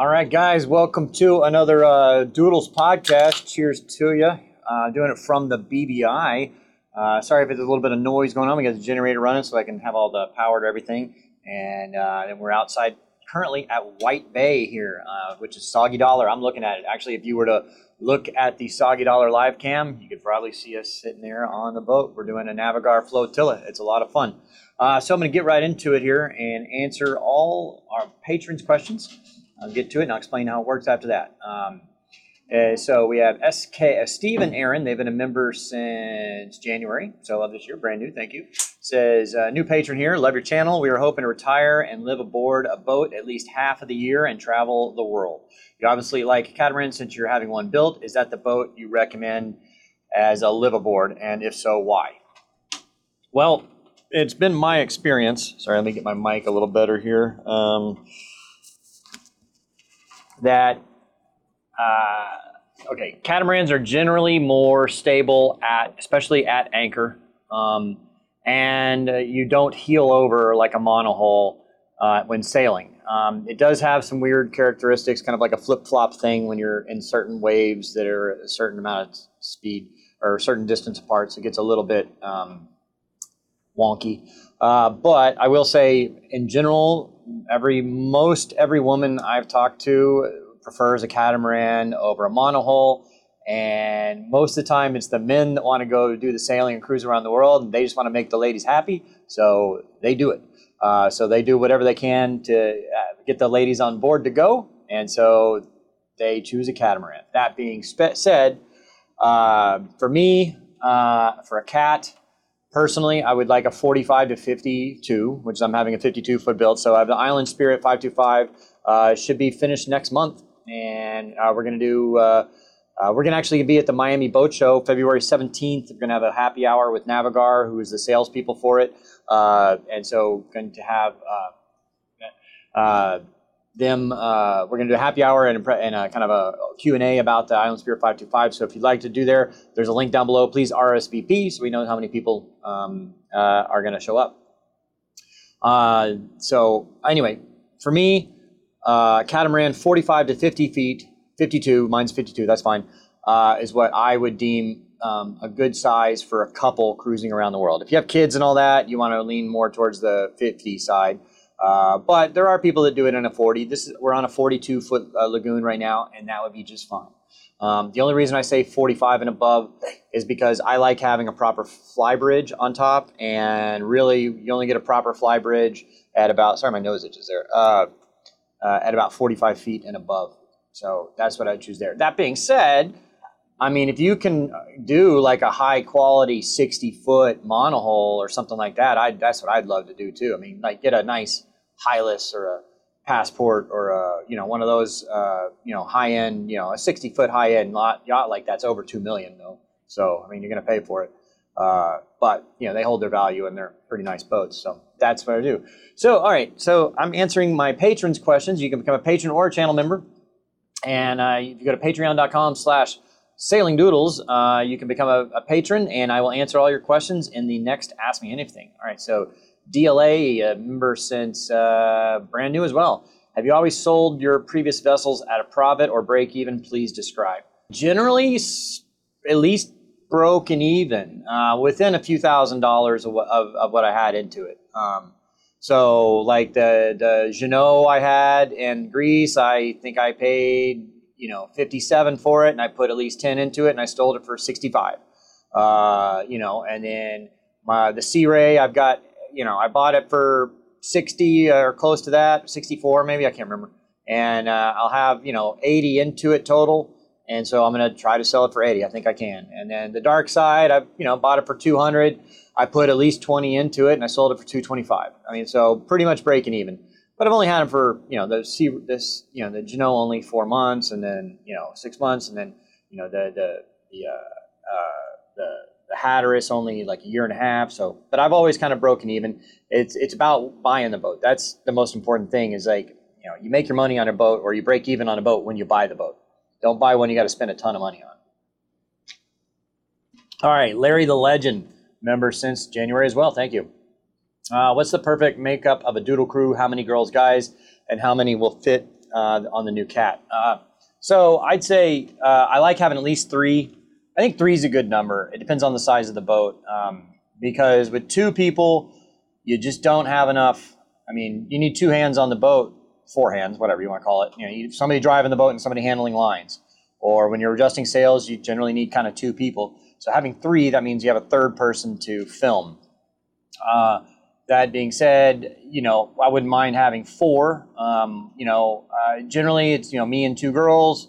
All right, guys, welcome to another uh, Doodles podcast. Cheers to you. Uh, doing it from the BVI. Uh, sorry if there's a little bit of noise going on. We got the generator running so I can have all the power to everything. And uh, we're outside currently at White Bay here, uh, which is Soggy Dollar. I'm looking at it. Actually, if you were to look at the Soggy Dollar live cam, you could probably see us sitting there on the boat. We're doing a Navigare flotilla. It's a lot of fun. Uh, so I'm going to get right into it here and answer all our patrons' questions. I'll get to it and I'll explain how it works after that. Um, uh, so we have SK uh, Steve and Aaron. They've been a member since January, so of this year, brand new. Thank you. Says uh, new patron here. Love your channel. We are hoping to retire and live aboard a boat at least half of the year and travel the world. You obviously like catamaran since you're having one built. Is that the boat you recommend as a live aboard? And if so, why? Well, it's been my experience. Sorry, let me get my mic a little better here. Um, that uh, okay, catamarans are generally more stable at, especially at anchor, um, and uh, you don't heel over like a monohull uh, when sailing. Um, it does have some weird characteristics, kind of like a flip flop thing when you're in certain waves that are a certain amount of speed or a certain distance apart. So it gets a little bit um, wonky. Uh, but I will say, in general, every most every woman I've talked to prefers a catamaran over a monohull. And most of the time, it's the men that want to go do the sailing and cruise around the world, and they just want to make the ladies happy, so they do it. Uh, so they do whatever they can to uh, get the ladies on board to go, and so they choose a catamaran. That being said, uh, for me, uh, for a cat, personally, I would like a 45 to 52, which I'm having a 52 foot build. So I have the Island Spirit 525. Uh, should be finished next month and uh, we're going to do. Uh, uh, we're going to actually be at the Miami Boat Show February 17th. We're going to have a happy hour with Navigare, who is the salespeople for it, uh, and so going to have uh, uh, them. we're going to do a happy hour and, and a kind of a Q and A about the Island Spirit 525. So if you'd like to do there, there's a link down below. Please RSVP so we know how many people um, are going to show up. so anyway, for me, uh, catamaran 45 to 50 feet, 52, mine's 52, that's fine, uh, is what I would deem um, a good size for a couple cruising around the world. If you have kids and all that, you want to lean more towards the 50 side. Uh, but there are people that do it in a 40. This is, we're on a 42 foot uh, lagoon right now, and that would be just fine. Um, the only reason I say 45 and above is because I like having a proper fly bridge on top, and really, you only get a proper fly bridge at about. Sorry, my nose itches there. Uh, uh, at about 45 feet and above. So that's what I choose there. That being said, I mean, if you can do like a high quality 60 foot monohull or something like that, I that's what I'd love to do too. I mean, like get a nice Hylas or a Passport or a you know one of those uh, you know high end you know a 60 foot high end lot, yacht like that's over two million though. So I mean, you're going to pay for it. Uh, but you know they hold their value and they're pretty nice boats. So that's what I do. So all right, so I'm answering my patrons' questions. You can become a patron or a channel member, and uh, if you go to Patreon.com/slash Sailing Doodles, uh, you can become a, a, patron, and I will answer all your questions in the next Ask Me Anything. All right, so DLA, a member since uh, brand new as well. Have you always sold your previous vessels at a profit or break even? Please describe. Generally, at least broken even uh, within a few thousand dollars of, of, of, what I had into it. Um, so like the the Jeanneau I had in Greece, I think I paid you know 57 for it, and I put at least 10 into it, and I sold it for 65. Uh, you know, and then my the Sea Ray, I've got you know I bought it for 60 or close to that, 64 maybe I can't remember, and uh, I'll have you know 80 into it total and so I'm going to try to sell it for 80. I think I can. And then the dark side, I you know bought it for 200. I put at least 20 into it, and I sold it for 225. I mean, so pretty much breaking even. But I've only had them for you know the this you know the Jeanneau only four months, and then you know six months, and then you know the the the uh, uh, the the Hatteras only like a year and a half. So, but I've always kind of broken even. It's it's about buying the boat. That's the most important thing. Is like you know you make your money on a boat, or you break even on a boat when you buy the boat. Don't buy one you got to spend a ton of money on. All right, Larry the Legend, member since January as well. Thank you. Uh, what's the perfect makeup of a doodle crew? How many girls, guys, and how many will fit uh, on the new cat. Uh, so I'd say uh, I like having at least three. I think three is a good number. It depends on the size of the boat um, because with two people, you just don't have enough. I mean, you need two hands on the boat, four hands, whatever you want to call it. You know, you, somebody driving the boat and somebody handling lines. Or when you're adjusting sails, you generally need kind of two people. So having three, that means you have a third person to film. Uh, that being said, you know, I wouldn't mind having four. Um, you know, uh, generally it's, you know, me and two girls,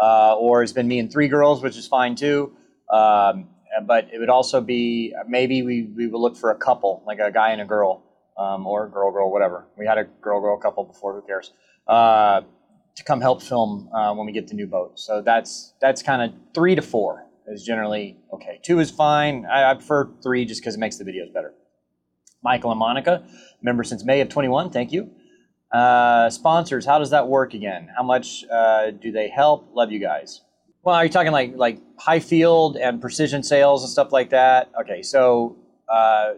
uh, or it's been me and three girls, which is fine too. Um, but it would also be, maybe we, we would look for a couple, like a guy and a girl, um, or girl, girl, whatever. We had a girl, girl couple before, who cares? Uh, to come help film uh, when we get the new boat. So that's, that's kind of three to four is generally okay. Two is fine. I, I prefer three just because it makes the videos better. Michael and Monica, member since May of 21. Thank you. Uh, sponsors, how does that work again? How much uh, do they help? Love you guys. Well, are you talking like like Highfield and Precision Sails and stuff like that? Okay, so uh,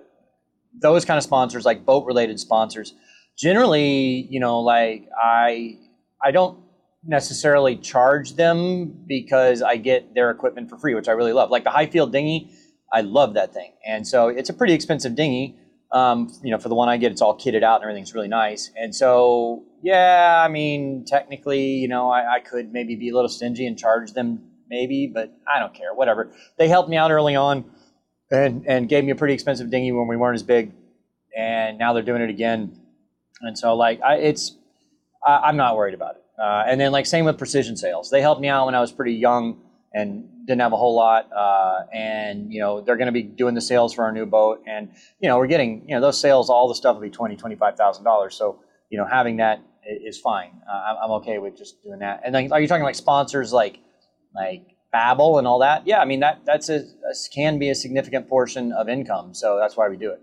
those kind of sponsors, like boat related sponsors, generally, you know, like I I don't necessarily charge them because I get their equipment for free, which I really love. Like the Highfield dinghy, I love that thing, and so it's a pretty expensive dinghy um, you know, for the one I get, it's all kitted out and everything's really nice. And so, yeah, I mean, technically, you know, I, I could maybe be a little stingy and charge them maybe, but I don't care, whatever. They helped me out early on and, and gave me a pretty expensive dinghy when we weren't as big. And now they're doing it again. And so, like, I, it's, I, am not worried about it. Uh, and then, like, same with Precision Sails. They helped me out when I was pretty young and didn't have a whole lot. Uh, and, you know, they're going to be doing the sails for our new boat. And, you know, we're getting, you know, those sails, all the stuff will be twenty, twenty-five thousand dollars. So, you know, having that is fine. Uh, I'm okay with just doing that. And then are you talking like sponsors like, like Babbel and all that? Yeah, I mean, that that's a, a can be a significant portion of income. So that's why we do it.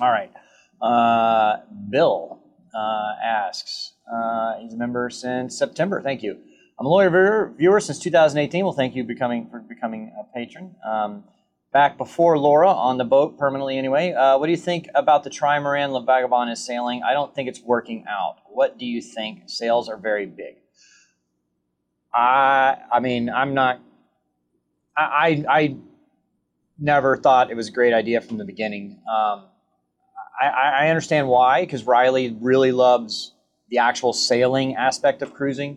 All right. Uh, Bill uh, asks, uh, he's a member since September. Thank you. I'm a loyal viewer, viewer since 2018. Well, thank you becoming, for becoming a patron. Um, back before Laura on the boat, permanently anyway. Uh, what do you think about the trimaran La Vagabonde is sailing? I don't think it's working out. What do you think? Sails are very big. I, I mean, I'm not. I, I, I never thought it was a great idea from the beginning. Um, I, I understand why, because Riley really loves the actual sailing aspect of cruising.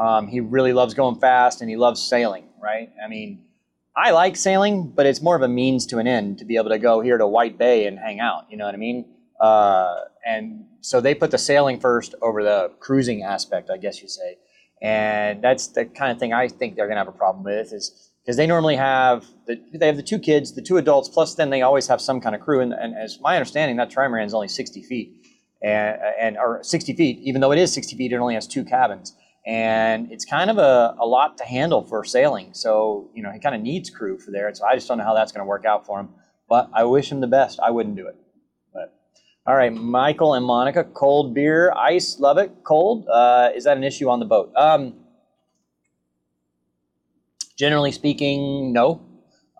Um, he really loves going fast and he loves sailing, right? I mean, I like sailing, but it's more of a means to an end to be able to go here to White Bay and hang out. You know what I mean? Uh, and so they put the sailing first over the cruising aspect, I guess you say. And that's the kind of thing I think they're going to have a problem with is because they normally have the, they have the two kids, the two adults, plus then they always have some kind of crew. And, and as my understanding, that trimaran is only 60 feet and, and or 60 feet, even though it is 60 feet, it only has two cabins and it's kind of a, a lot to handle for sailing. So, you know, he kind of needs crew for there. So I just don't know how that's going to work out for him. But I wish him the best. I wouldn't do it. But all right, Michael and Monica, cold beer, ice, love it. Cold. Uh, is that an issue on the boat? Um, generally speaking, no.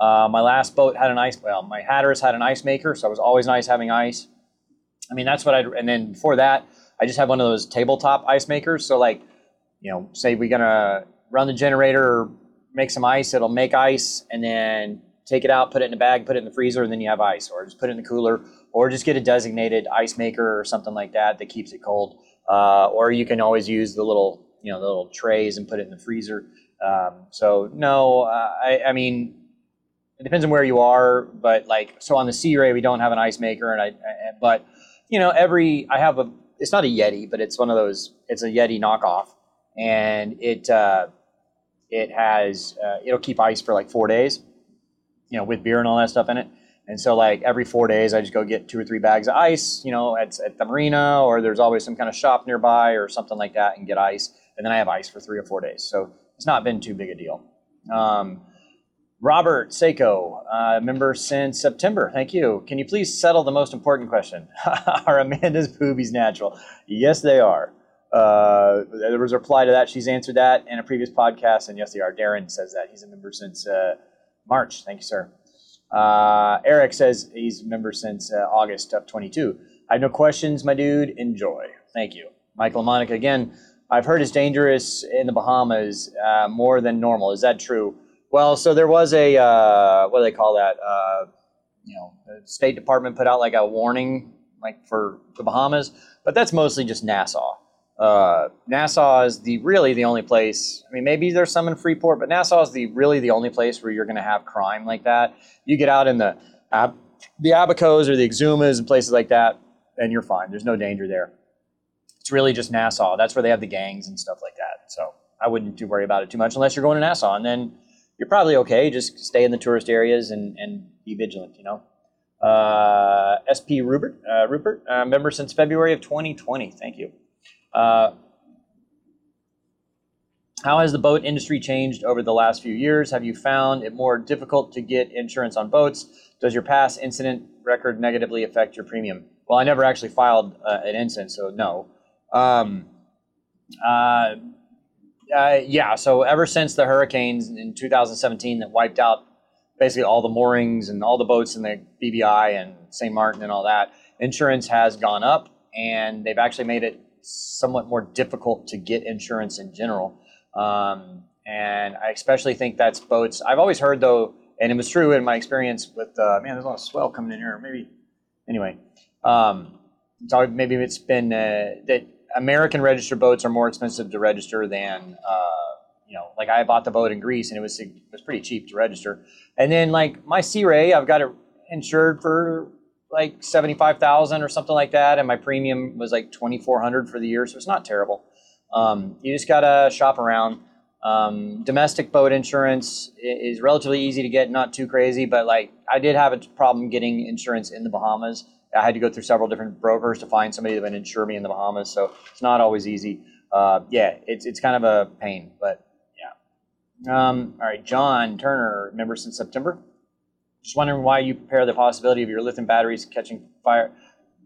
Uh, my last boat had an ice. Well, my Hatteras had an ice maker, so it was always nice having ice. I mean, that's what I. And then before that, I just had one of those tabletop ice makers. So like you know, say we're gonna run the generator or make some ice, it'll make ice and then take it out, put it in a bag, put it in the freezer, and then you have ice, or just put it in the cooler, or just get a designated ice maker or something like that that keeps it cold. Uh, or you can always use the little, you know, the little trays and put it in the freezer. Um, so no, uh, I, I mean, it depends on where you are, but like, so on the Sea Ray, we don't have an ice maker, and I, I but you know, every I have a, it's not a Yeti, but it's one of those, it's a Yeti knockoff and it uh, it has uh, it'll keep ice for like four days, you know, with beer and all that stuff in it. And so like every four days, I just go get two or three bags of ice, you know, at, at the marina, or there's always some kind of shop nearby or something like that, and get ice. And then I have ice for three or four days. So it's not been too big a deal. Um, Robert Seiko, uh, member since September. Thank you. Can you please settle the most important question? are Amanda's boobies natural? Yes, they are. Uh, there was a reply to that. She's answered that in a previous podcast, and yes, they are. Darren says that he's a member since uh, March. Thank you, sir. Uh, Eric says he's a member since uh, August of 22. I have no questions, my dude. Enjoy. Thank you, Michael and Monica. Again, I've heard it's dangerous in the Bahamas uh, more than normal. Is that true? Well, so there was a uh, what do they call that? You know, the State Department put out like a warning, like for the Bahamas, but that's mostly just Nassau. Uh, Nassau is the really the only place. I mean, maybe there's some in Freeport, but Nassau is the really the only place where you're going to have crime like that. You get out in the Ab- the Abacos or the Exumas and places like that, and you're fine. There's no danger there. It's really just Nassau. That's where they have the gangs and stuff like that. So I wouldn't too worry about it too much unless you're going to Nassau, and then you're probably okay. Just stay in the tourist areas and, and be vigilant, you know. Uh, SP Rupert, uh, Rupert, uh, member since February of 2020. Thank you. Uh, how has the boat industry changed over the last few years? Have you found it more difficult to get insurance on boats? Does your past incident record negatively affect your premium? Well, I never actually filed uh, an incident, so no. Um, uh, uh, yeah, so ever since the hurricanes in 2017 that wiped out basically all the moorings and all the boats in the BVI and St. Martin and all that, insurance has gone up and they've actually made it somewhat more difficult to get insurance in general. Um, and I especially think that's boats. I've always heard though, and it was true in my experience with, uh, man, there's a lot of swell coming in here. Maybe, anyway, um, so maybe it's been uh, that American registered boats are more expensive to register than, uh, you know, like I bought the boat in Greece and it was it was pretty cheap to register. And then like my Sea Ray, I've got it insured for like seventy five thousand or something like that, and my premium was like twenty four hundred for the year, so it's not terrible. Um, you just gotta shop around. Um, domestic boat insurance is relatively easy to get, not too crazy, but like I did have a problem getting insurance in the Bahamas. I had to go through several different brokers to find somebody that would insure me in the Bahamas, so it's not always easy. Uh, yeah, it's it's kind of a pain, but yeah. Um, all right, John Turner, member since September. Just wondering why you prepare the possibility of your lithium batteries catching fire.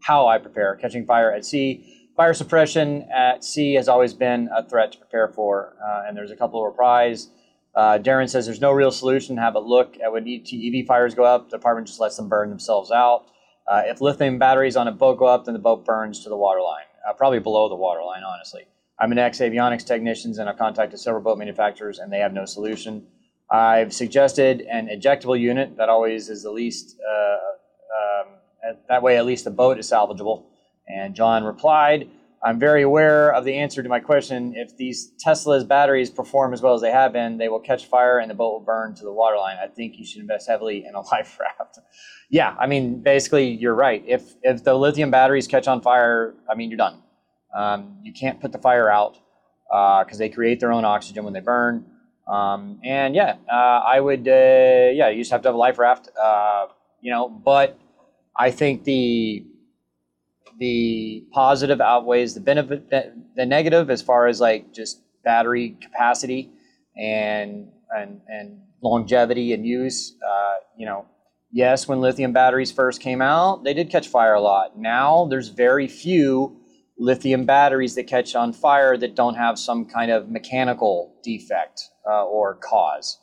How I prepare catching fire at sea. Fire suppression at sea has always been a threat to prepare for, uh, and there's a couple of replies. Uh, Darren says there's no real solution. Have a look at when EV fires go up. The department just lets them burn themselves out. Uh, if lithium batteries on a boat go up, then the boat burns to the waterline, uh, probably below the waterline, honestly. I'm an ex avionics technician and I've contacted several boat manufacturers and they have no solution. I've suggested an ejectable unit that always is the least, uh, um, that way at least the boat is salvageable. And John replied, I'm very aware of the answer to my question. If these Tesla's batteries perform as well as they have been, they will catch fire and the boat will burn to the waterline. I think you should invest heavily in a life raft. yeah, I mean, basically, you're right. If if the lithium batteries catch on fire, I mean, you're done. Um, you can't put the fire out because uh, they create their own oxygen when they burn. Um, and yeah, uh, I would, uh, yeah, you just have to have a life raft, uh, you know. But I think the the positive outweighs the benefit, the negative as far as like just battery capacity and and and longevity and use. Uh, you know, yes, when lithium batteries first came out, they did catch fire a lot. Now there's very few lithium batteries that catch on fire that don't have some kind of mechanical defect uh, or cause.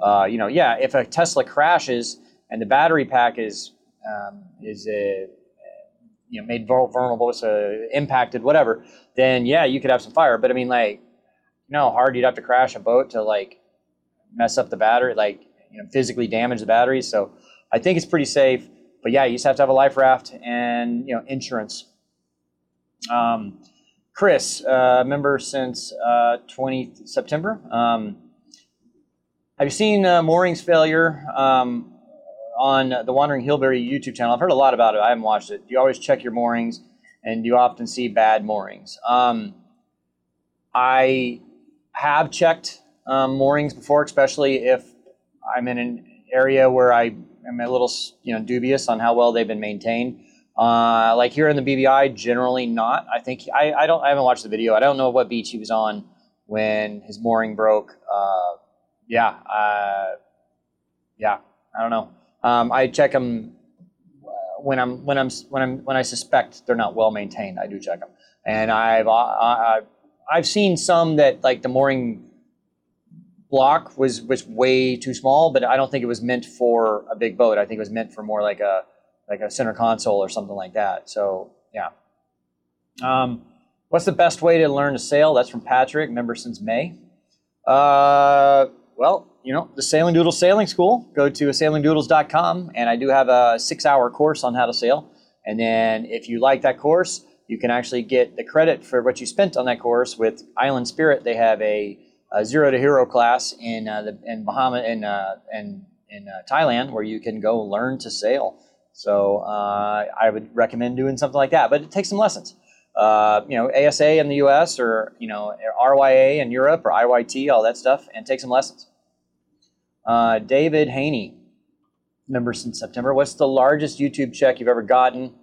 Uh, you know, yeah, if a Tesla crashes and the battery pack is um, is a you know made vulnerable, so impacted, whatever, then yeah, you could have some fire. But I mean, like, you know hard you'd have to crash a boat to like mess up the battery, like you know, physically damage the batteries. So I think it's pretty safe. But yeah, you just have to have a life raft and you know insurance. Um, Chris, uh, member since uh, 20 September. Um, have you seen uh, moorings failure? Um, on the Wandering Hillbilly YouTube channel. I've heard a lot about it. I haven't watched it. You always check your moorings, and you often see bad moorings. Um, I have checked um, moorings before, especially if I'm in an area where I am a little, you know, dubious on how well they've been maintained. Uh, like here in the BVI, generally not. I think I, I don't. I haven't watched the video. I don't know what beach he was on when his mooring broke. Uh, yeah, uh, yeah. I don't know. Um, I check them when I'm when I'm when I'm when I suspect they're not well maintained. I do check them, and I've I, I've seen some that like the mooring block was was way too small, but I don't think it was meant for a big boat. I think it was meant for more like a like a center console or something like that. So yeah. Um, What's the best way to learn to sail? That's from Patrick, member since May. Uh, well, you know, the Sailing Doodle Sailing School. Go to sailingdoodles.com, and I do have a six-hour course on how to sail. And then, if you like that course, you can actually get the credit for what you spent on that course with Island Spirit. They have a, a zero to hero class in uh, the in Bahama in uh, in in uh, Thailand where you can go learn to sail. So uh, I would recommend doing something like that, but it takes some lessons. Uh, you know, ASA in the U.S. or you know RYA in Europe or IYT, all that stuff, and take some lessons. Uh, David Haney, member since September. What's the largest YouTube check you've ever gotten?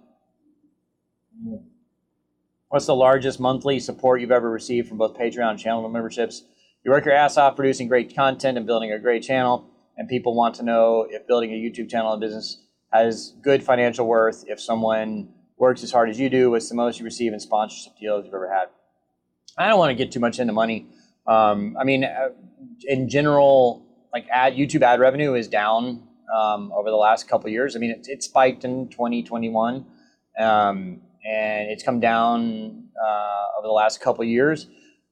What's the largest monthly support you've ever received from both Patreon and channel memberships? You work your ass off producing great content and building a great channel, and people want to know if building a YouTube channel and business has good financial worth. If someone works as hard as you do, what's the most you receive in sponsorship deals you've ever had? I don't want to get too much into money. Um, I mean, uh, in general, like ad YouTube ad revenue is down um, over the last couple years. I mean, it, it spiked in 2021. Um, and it's come down uh, over the last couple years.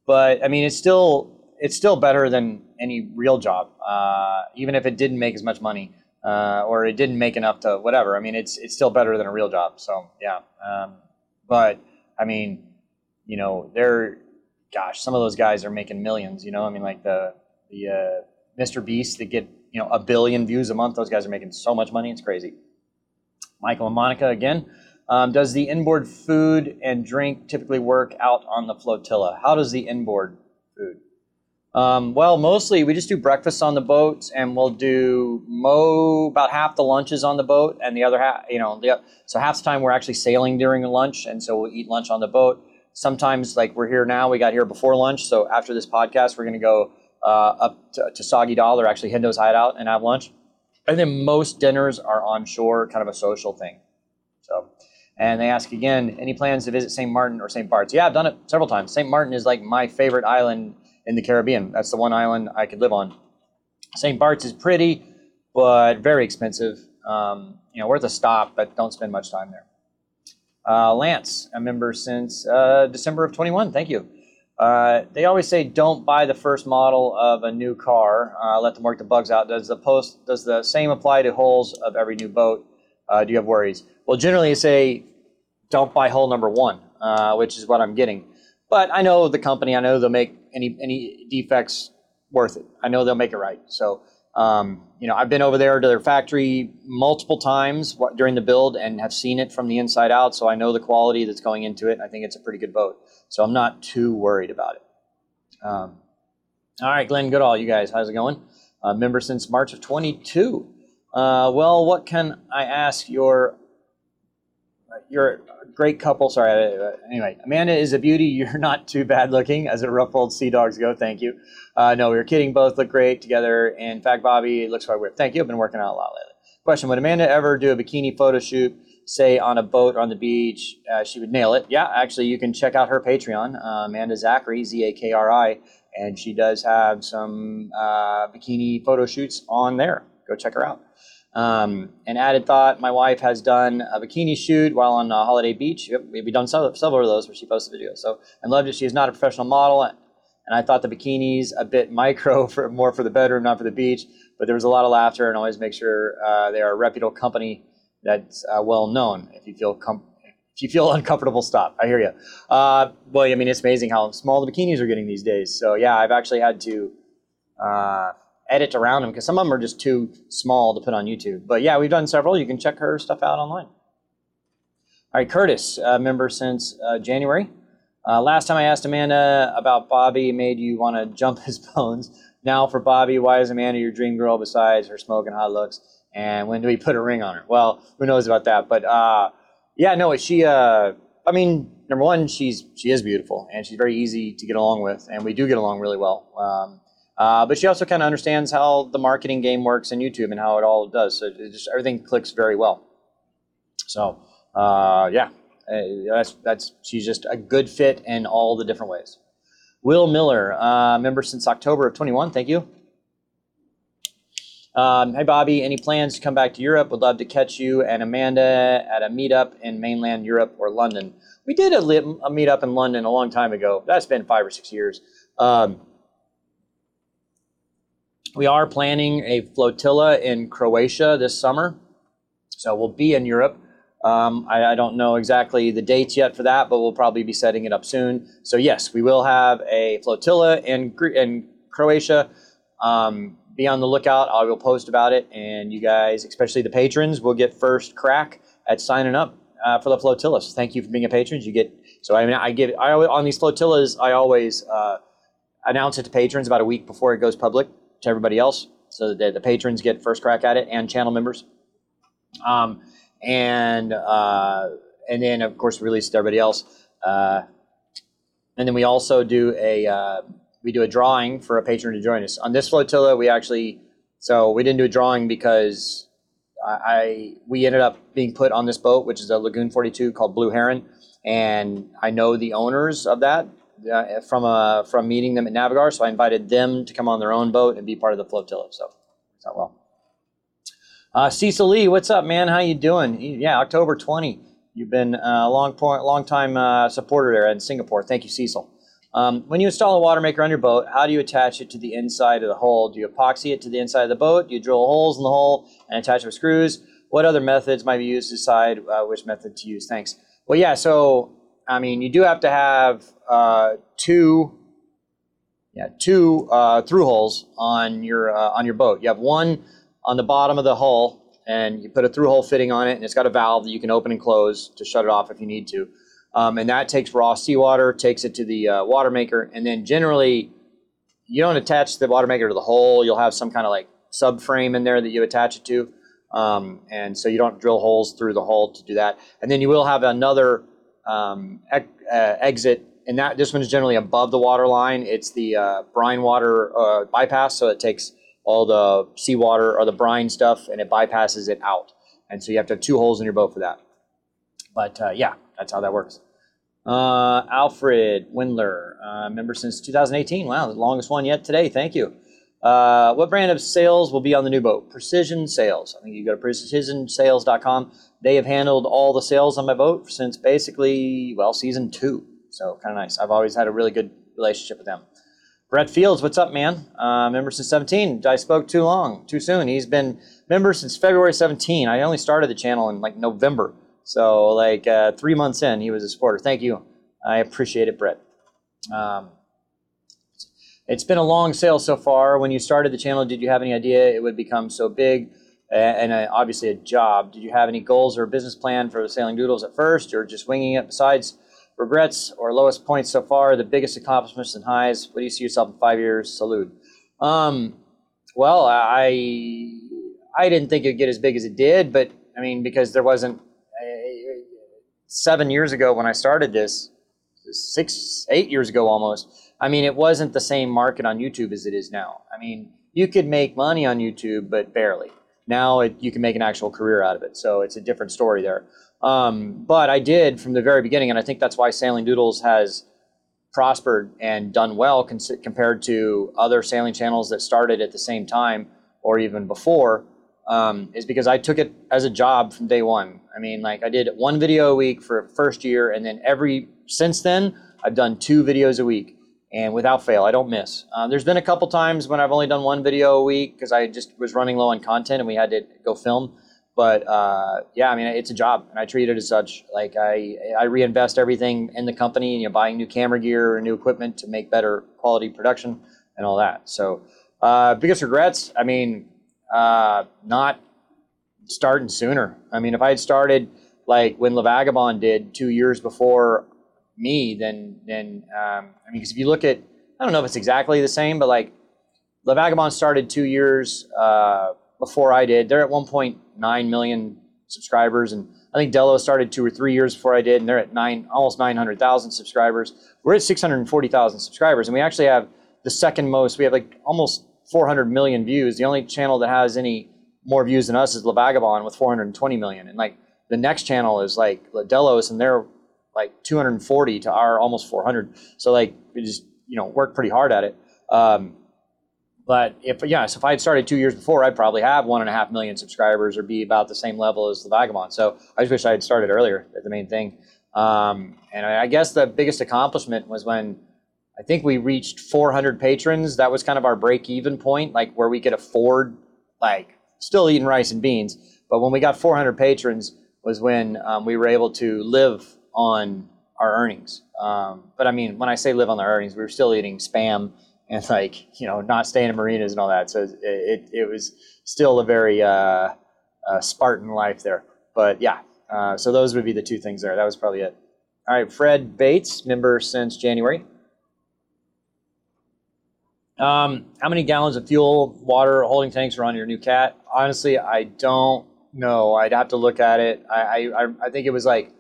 But I mean, it's still it's still better than any real job, uh, even if it didn't make as much money uh, or it didn't make enough to whatever. I mean, it's it's still better than a real job. So yeah, um, but I mean, you know, they're gosh, some of those guys are making millions. You know, I mean, like the the uh, Mr. Beast that get you know a billion views a month. Those guys are making so much money. It's crazy. Michael and Monica again. Um, does the inboard food and drink typically work out on the flotilla? How does the inboard food? Um, well, mostly we just do breakfast on the boat, and we'll do mo about half the lunches on the boat, and the other half, you know, the, so half the time we're actually sailing during lunch, and so we'll eat lunch on the boat. Sometimes, like we're here now, we got here before lunch, so after this podcast, we're going to go uh, up to, to Soggy Dollar actually Hendo's Hideout and have lunch. And then most dinners are on shore, kind of a social thing. So and they ask again, any plans to visit St. Martin or St. Bart's? Yeah, I've done it several times. St. Martin is like my favorite island in the Caribbean. That's the one island I could live on. St. Bart's is pretty, but very expensive. Um, you know, worth a stop, but don't spend much time there. Uh, Lance, a member since uh, December of 21. Thank you. Uh, they always say don't buy the first model of a new car. Uh, let them work the bugs out. Does the post does the same apply to hulls of every new boat? Uh, do you have worries? Well, generally, you say don't buy hull number one, uh, which is what I'm getting. But I know the company. I know they'll make any any defects worth it. I know they'll make it right. So, um, you know, I've been over there to their factory multiple times during the build and have seen it from the inside out. So I know the quality that's going into it. I think it's a pretty good boat. So I'm not too worried about it. Um, all right, Glenn Goodall, you guys, how's it going? Uh, member since March of 22. Uh, well, what can I ask your you're a great couple. Sorry. Uh, anyway, Amanda is a beauty. You're not too bad looking, as a rough old sea dogs go. Thank you. Uh, no, we were kidding. Both look great together. In fact, Bobby it looks quite weird. Thank you. I've been working out a lot lately. Question: Would Amanda ever do a bikini photo shoot, say on a boat or on the beach? Uh, she would nail it. Yeah, actually, you can check out her Patreon, uh, Amanda Zakri, Z A K R I, and she does have some uh, bikini photo shoots on there. Go check her out. Um, an added thought, my wife has done a bikini shoot while on uh, Holiday Beach. We've done several, several of those where she posted videos. So I loved it. She is not a professional model, and I thought the bikinis a bit micro for more for the bedroom, not for the beach. But there was a lot of laughter, and always make sure uh, they are a reputable company that's uh, well known. If you feel com- if you feel uncomfortable, stop. I hear you. Uh, well, I mean, it's amazing how small the bikinis are getting these days. So yeah, I've actually had to uh, edit around them because some of them are just too small to put on YouTube. But yeah, we've done several. You can check her stuff out online. All right, Curtis, member since uh, January. Uh, last time I asked Amanda about Bobby made you want to jump his bones. Now for Bobby, why is Amanda your dream girl besides her smoking hot looks? And when do we put a ring on her? Well, who knows about that? But uh, yeah, no, she. Uh, I mean, number one, she's she is beautiful and she's very easy to get along with, and we do get along really well. Um, uh, but she also kind of understands how the marketing game works in YouTube and how it all does. So just everything clicks very well. So uh, yeah, uh, that's that's she's just a good fit in all the different ways. Will Miller, uh, member since October of 21. Thank you. Um, hey, Bobby, any plans to come back to Europe? Would love to catch you and Amanda at a meetup in mainland Europe or London. We did a, li- a meetup in London a long time ago. That's been five or six years. Um, we are planning a flotilla in Croatia this summer. So we'll be in Europe. Um, I, I don't know exactly the dates yet for that, but we'll probably be setting it up soon. So yes, we will have a flotilla in, in Croatia. Um, be on the lookout. I will post about it, and you guys, especially the patrons, will get first crack at signing up uh, for the flotilla. So thank you for being a patron. You get so I mean I give I always, on these flotillas I always uh, announce it to patrons about a week before it goes public to everybody else, so that the, patrons get first crack at it and channel members. Um, and uh, and then of course release to everybody else. Uh, and then we also do a uh, we do a drawing for a patron to join us on this flotilla. We actually so we didn't do a drawing because I, I we ended up being put on this boat, which is a Lagoon 42 called Blue Heron, and I know the owners of that uh, from uh, from meeting them at Navigare. So I invited them to come on their own boat and be part of the flotilla. So it's not well. Uh, Cecil Lee, what's up, man? How you doing? Yeah, October 20. You've been a long point, long time uh, supporter there in Singapore. Thank you, Cecil. Um, when you install a water maker on your boat, how do you attach it to the inside of the hull? Do you epoxy it to the inside of the boat? Do you drill holes in the hull and attach it with screws? What other methods might be used to decide uh, which method to use? Thanks. Well, yeah. So, I mean, you do have to have uh, two, yeah, two uh, through holes on your uh, on your boat. You have one on the bottom of the hull, and you put a through hole fitting on it, and it's got a valve that you can open and close to shut it off if you need to. Um, and that takes raw seawater, takes it to the uh, water maker, and then generally you don't attach the water maker to the hole. You'll have some kind of like subframe in there that you attach it to, um, and so you don't drill holes through the hull to do that. And then you will have another um, uh, exit, and that this one is generally above the water line. It's the uh, brine water uh, bypass, so it takes all the seawater or the brine stuff and it bypasses it out. And so you have to have two holes in your boat for that. But uh, yeah, that's how that works. Uh, Alfred Windler, uh, member since 2018. Wow, the longest one yet today. Thank you. Uh, what brand of sails will be on the new boat? Precision Sails. I think you go to precisionsails.com. They have handled all the sails on my boat since basically, well, season two. So kind of nice. I've always had a really good relationship with them. Brett Fields, what's up, man? Uh, member since 17. I spoke too long, too soon. He's been member since February 17. I only started the channel in like November. So like uh, three months in, he was a supporter. Thank you. I appreciate it, Brett. Um, it's been a long sail so far. When you started the channel, did you have any idea it would become so big and uh, obviously a job? Did you have any goals or business plan for the Sailing Doodles at first, or just winging it? Besides regrets or lowest points so far, the biggest accomplishments and highs. What do you see yourself in five years? Salute. Um, well, I I didn't think it'd get as big as it did, but I mean because there wasn't seven years ago when I started this, six, eight years ago almost, I mean, it wasn't the same market on YouTube as it is now. I mean, you could make money on YouTube, but barely. Now it, you can make an actual career out of it. So it's a different story there. Um, but I did from the very beginning, and I think that's why Sailing Doodles has prospered and done well cons- compared to other sailing channels that started at the same time or even before um, is because I took it as a job from day one. I mean, like I did one video a week for first year, and then every since then I've done two videos a week, and without fail, I don't miss. Uh, there's been a couple times when I've only done one video a week because I just was running low on content and we had to go film. But uh, yeah, I mean, it's a job, and I treat it as such. Like I, I reinvest everything in the company, and you know, buying new camera gear or new equipment to make better quality production and all that. So, uh, biggest regrets? I mean, uh, not starting sooner. I mean, if I had started like when La Vagabonde did two years before me, then then um, I mean, because if you look at, I don't know if it's exactly the same, but like La Vagabonde started two years uh, before I did. They're at 1.9 million subscribers, and I think Delos started two or three years before I did, and they're at nine, almost 900,000 subscribers. We're at 640,000 subscribers, and we actually have the second most. We have like almost 400 million views. The only channel that has any more views than us is La Vagabonde with 420 million. And like the next channel is like Delos and they're like 240 to our almost 400. So like we just, you know, work pretty hard at it. Um, but if yeah, so if I had started two years before, I'd probably have one and a half million subscribers or be about the same level as the Vagabonde. So I just wish I had started earlier. The main thing. Um, and I, I guess the biggest accomplishment was when I think we reached 400 patrons. That was kind of our break even point, like where we could afford, like, still eating rice and beans. But when we got 400 patrons, was when um, we were able to live on our earnings. Um, but I mean, when I say live on our earnings, we were still eating spam and like you know not staying in marinas and all that. So it it, it was still a very uh, uh, Spartan life there. But yeah, uh, so those would be the two things there. That was probably it. All right, Fred Bates, member since January. Um, how many gallons of fuel, water, holding tanks are on your new cat? Honestly, I don't know. I'd have to look at it. I I, I think it was like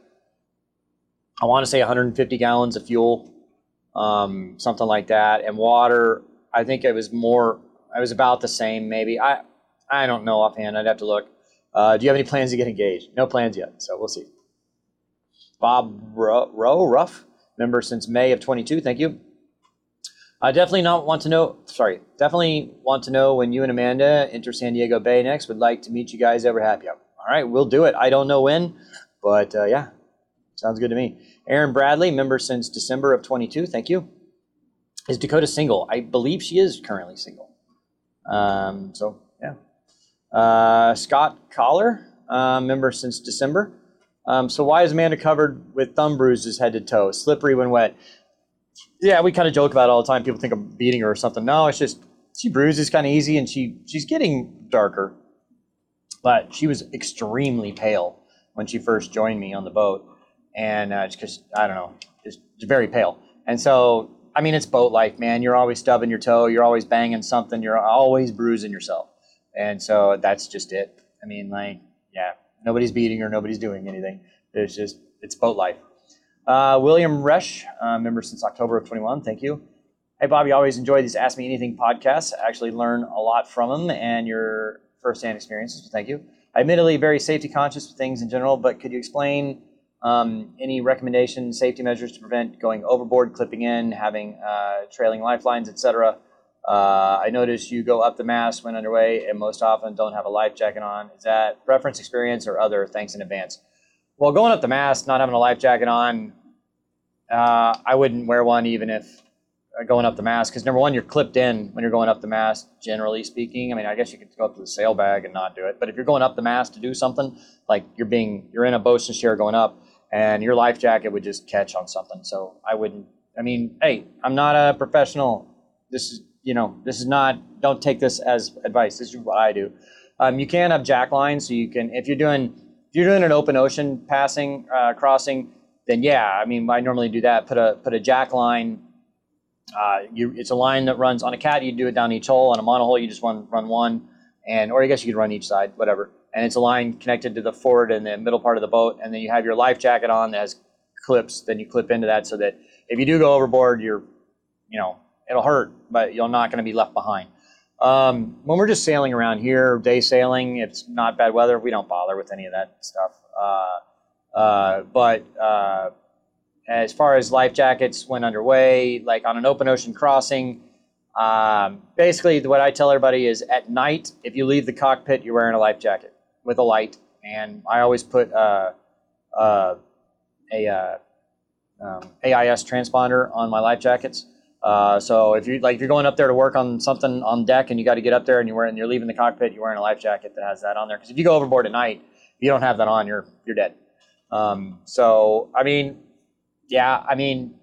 I want to say 150 gallons of fuel, um, something like that, and water. I think it was more. It was about the same, maybe. I I don't know offhand. I'd have to look. Uh, do you have any plans to get engaged? No plans yet, so we'll see. Bob Rowe, Ruff, member since May of 22. Thank you. I definitely not want to know. Sorry, definitely want to know when you and Amanda enter San Diego Bay next. Would like to meet you guys over happy hour. All right, we'll do it. I don't know when, but uh, yeah, sounds good to me. Aaron Bradley, member since December of 22. Thank you. Is Dakota single? I believe she is currently single. Um, so yeah. Uh, Scott Collar, uh, member since December. Um, so why is Amanda covered with thumb bruises head to toe, slippery when wet? yeah, we kind of joke about it all the time. People think I'm beating her or something. No, it's just she bruises kind of easy, and she she's getting darker. But she was extremely pale when she first joined me on the boat, and uh, just I don't know, just, very pale. And so I mean, it's boat life, man. You're always stubbing your toe. You're always banging something. You're always bruising yourself. And so that's just it. I mean, like, yeah, nobody's beating or Nobody's doing anything. It's just it's boat life. Uh, William Resch, uh, member since October of 21. Thank you. Hey, Bobby, always enjoy these Ask Me Anything podcasts. I actually learn a lot from them and your firsthand experiences. So thank you. Admittedly, very safety conscious with things in general, but could you explain um, any recommendations, safety measures to prevent going overboard, clipping in, having uh, trailing lifelines, etc.? Uh, I notice you go up the mast when underway and most often don't have a life jacket on. Is that preference, experience, or other? Thanks in advance. Well, going up the mast, not having a life jacket on, uh, I wouldn't wear one even if uh, going up the mast. Because number one, you're clipped in when you're going up the mast. Generally speaking, I mean, I guess you could go up to the sail bag and not do it. But if you're going up the mast to do something, like you're being, you're in a bosun's chair going up, and your life jacket would just catch on something. So I wouldn't. I mean, hey, I'm not a professional. This is, you know, this is not. Don't take this as advice. This is what I do. Um, you can have jack lines, so you can if you're doing if you're doing an open ocean passing uh, crossing, then yeah, I mean, I normally do that. Put a put a jack line. Uh, you, it's a line that runs on a cat. You do it down each hole. On a monohull, you just run run one, and or I guess you could run each side, whatever. And it's a line connected to the forward and the middle part of the boat, and then you have your life jacket on that has clips. Then you clip into that so that if you do go overboard, you're, you know, it'll hurt, but you're not going to be left behind. Um, when we're just sailing around here, day sailing, it's not bad weather. We don't bother with any of that stuff. Uh, uh, but uh, as far as life jackets went underway, like on an open ocean crossing, um, basically what I tell everybody is at night, if you leave the cockpit, you're wearing a life jacket with a light. And I always put uh, uh, a uh, um, AIS transponder on my life jackets. So if you like, if you're going up there to work on something on deck and you got to get up there and you're wearing, you're leaving the cockpit, you're wearing a life jacket that has that on there. Because if you go overboard at night, you don't have that on, you're you're dead. Um, so I mean, yeah, I mean,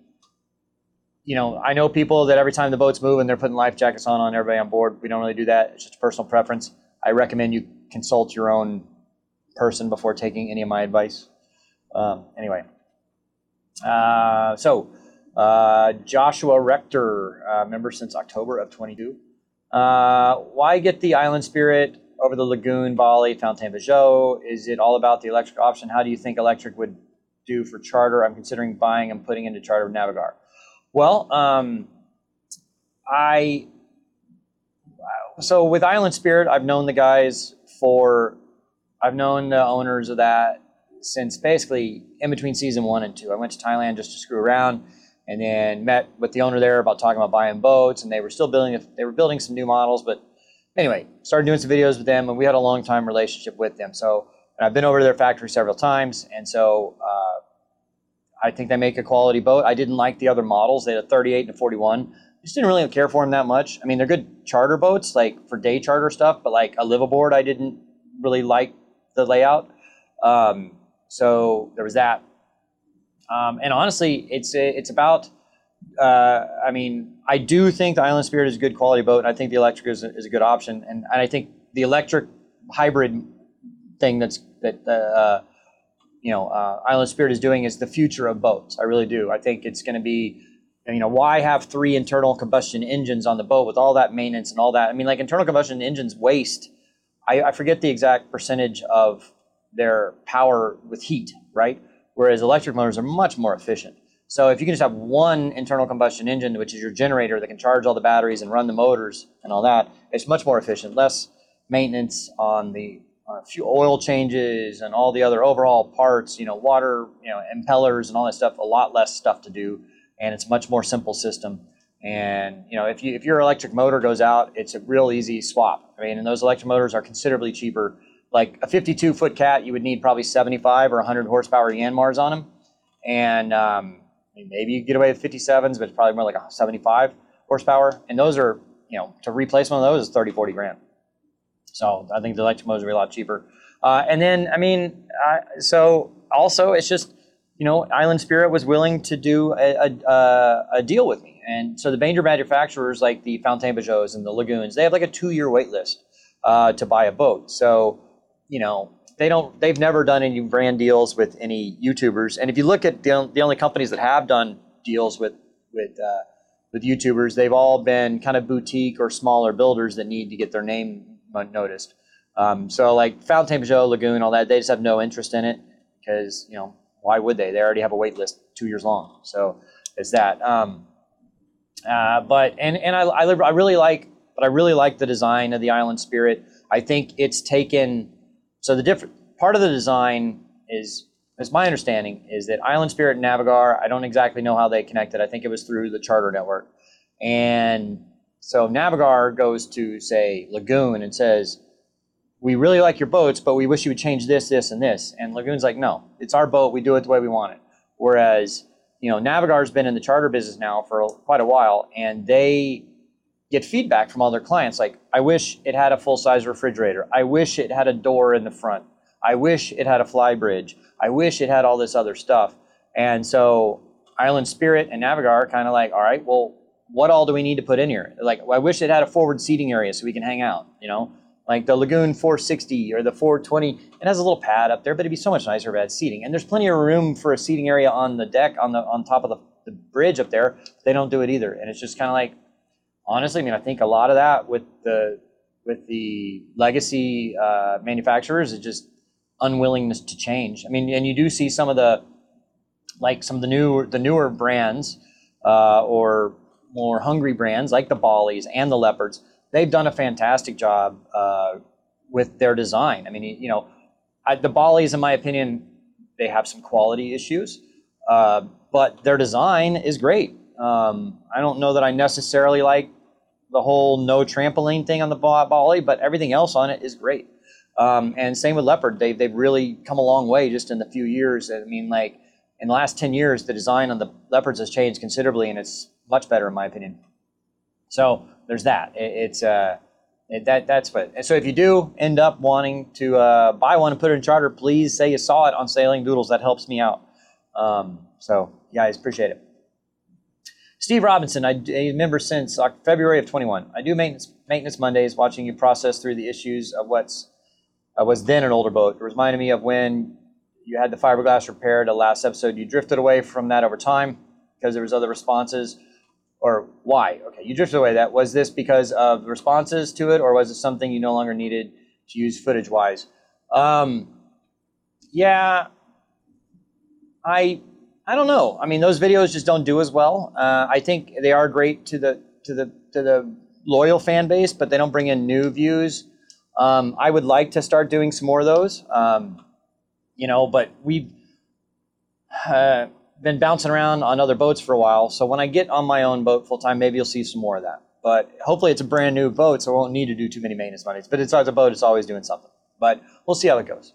you know, I know people that every time the boat's moving, they're putting life jackets on on everybody on board. We don't really do that. It's just a personal preference. I recommend you consult your own person before taking any of my advice. Um, anyway, uh, so. Uh, Joshua Rector, uh, member since October of 22. Uh, why get the Island Spirit over the Lagoon, Bali, Fountaine Pajot? Is it all about the electric option? How do you think electric would do for charter? I'm considering buying and putting into charter Navigare. Well, um, I so with Island Spirit, I've known the guys for I've known the owners of that since basically in between season one and two. I went to Thailand just to screw around and then met with the owner there about talking about buying boats, and they were still building they were building some new models, but anyway, started doing some videos with them, and we had a long time relationship with them. So and I've been over to their factory several times, and so uh, I think they make a quality boat. I didn't like the other models; they had a 38 and a 41. Just didn't really care for them that much. I mean, they're good charter boats, like for day charter stuff, but like a liveaboard, I didn't really like the layout. Um, so there was that. Um, and honestly, it's it's about. Uh, I mean, I do think the Island Spirit is a good quality boat, and I think the electric is a, is a good option, and, and I think the electric hybrid thing that's that uh, you know uh, Island Spirit is doing is the future of boats. I really do. I think it's going to be. You know, why have three internal combustion engines on the boat with all that maintenance and all that? I mean, like internal combustion engines waste. I, I forget the exact percentage of their power with heat, right? Whereas electric motors are much more efficient. So if you can just have one internal combustion engine, which is your generator that can charge all the batteries and run the motors and all that, it's much more efficient. Less maintenance on the uh, oil changes and all the other overall parts, you know, water, you know, impellers and all that stuff. A lot less stuff to do, and it's much more simple system. And you know, if you if your electric motor goes out, it's a real easy swap. I mean, and those electric motors are considerably cheaper. Like a 52 foot cat, you would need probably 75 or 100 horsepower Yanmars on them, and um, maybe you get away with 57s, but it's probably more like a 75 horsepower. And those are, you know, to replace one of those is 30, 40 grand. So I think the electric motors are a lot cheaper. Uh, and then, I mean, uh, so also it's just, you know, Island Spirit was willing to do a, a, a deal with me. And so the major manufacturers like the Fountaine Pajots and the Lagoons, they have like a two year wait list uh, to buy a boat. So, you know, they don't, they've never done any brand deals with any YouTubers. And if you look at the, the only companies that have done deals with, with, uh, with YouTubers, they've all been kind of boutique or smaller builders that need to get their name noticed. Um, so like Fountaine Pajot, Lagoon, all that, they just have no interest in it because, you know, why would they? They already have a wait list two years long. So it's that. Um, uh, but and and I, I, live, I really like but I really like the design of the Island Spirit. I think it's taken so the different part of the design is as my understanding is that Island Spirit and Navigare, I don't exactly know how they connected. I think it was through the charter network. And so Navigare goes to say Lagoon and says, "We really like your boats, but we wish you would change this, this, and this." And Lagoon's like, "No, it's our boat. We do it the way we want it." Whereas you know, Navigare's been in the charter business now for quite a while, and they get feedback from all their clients like, I wish it had a full size refrigerator. I wish it had a door in the front. I wish it had a fly bridge. I wish it had all this other stuff. And so Island Spirit and Navigare are kind of like, all right, well, what all do we need to put in here? Like, I wish it had a forward seating area so we can hang out, you know? Like the Lagoon 460 or the 420, it has a little pad up there, but it'd be so much nicer if it had seating. And there's plenty of room for a seating area on the deck, on the on top of the, the bridge up there. They don't do it either. And it's just kind of like, honestly, I mean, I think a lot of that with the with the legacy uh, manufacturers is just unwillingness to change. I mean, and you do see some of the like some of the newer the newer brands uh, or more hungry brands like the Balis and the Leopards they've done a fantastic job uh, with their design. I mean, you know, I, the Balis, in my opinion, they have some quality issues, uh, but their design is great. Um, I don't know that I necessarily like the whole no trampoline thing on the Bali, but everything else on it is great. Um, and same with Leopard, they've, they've really come a long way just in the few years. I mean, like in the last 10 years, the design on the Leopards has changed considerably and it's much better in my opinion. So there's that. It, it's uh, it, that that's what. And so if you do end up wanting to uh, buy one and put it in charter, please say you saw it on Sailing Doodles. That helps me out. Um, so guys, appreciate it. Steve Robinson, I, a member since February of 21. I do maintenance maintenance Mondays, watching you process through the issues of what's uh, was then an older boat. It reminded me of when you had the fiberglass repaired. The last episode, you drifted away from that over time because there was other responses or why? Okay, you drifted away. That was this because of responses to it, or was it something you no longer needed to use footage wise? Um, yeah, I I don't know. I mean, those videos just don't do as well. Uh, I think they are great to the to the to the loyal fan base, but they don't bring in new views. Um, I would like to start doing some more of those. Um, you know, but we. Uh, been bouncing around on other boats for a while. So when I get on my own boat full time, maybe you'll see some more of that. But hopefully it's a brand new boat, so I won't need to do too many maintenance Mondays. But it's a boat, it's always doing something. But we'll see how it goes.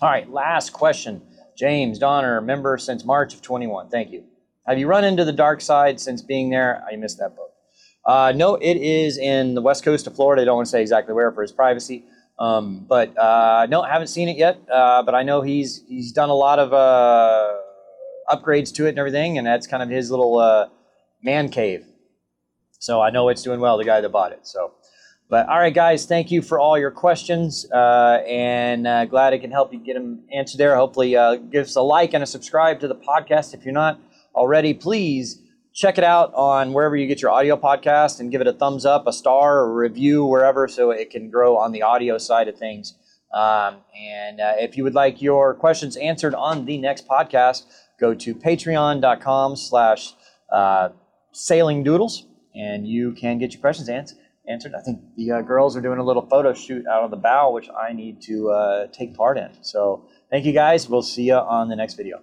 All right, last question. James Donner, member since March of 21. Thank you. Have you run into the dark side since being there? I missed that boat. Uh, no, it is in the west coast of Florida. I don't want to say exactly where for his privacy. Um, but uh, no, I haven't seen it yet. Uh, but I know he's he's done a lot of uh, upgrades to it and everything, and that's kind of his little uh, man cave. So I know it's doing well. The guy that bought it. So, but all right, guys, thank you for all your questions, uh, and uh, glad I can help you get them answered there. Hopefully, uh, give us a like and a subscribe to the podcast if you're not already. Please check it out on wherever you get your audio podcast and give it a thumbs up, a star, a review wherever, so it can grow on the audio side of things. Um, and uh, if you would like your questions answered on the next podcast, go to patreon.com slash uh, sailing doodles and you can get your questions ans- answered. I think the uh, girls are doing a little photo shoot out on the bow, which I need to uh, take part in. So thank you guys. We'll see you on the next video.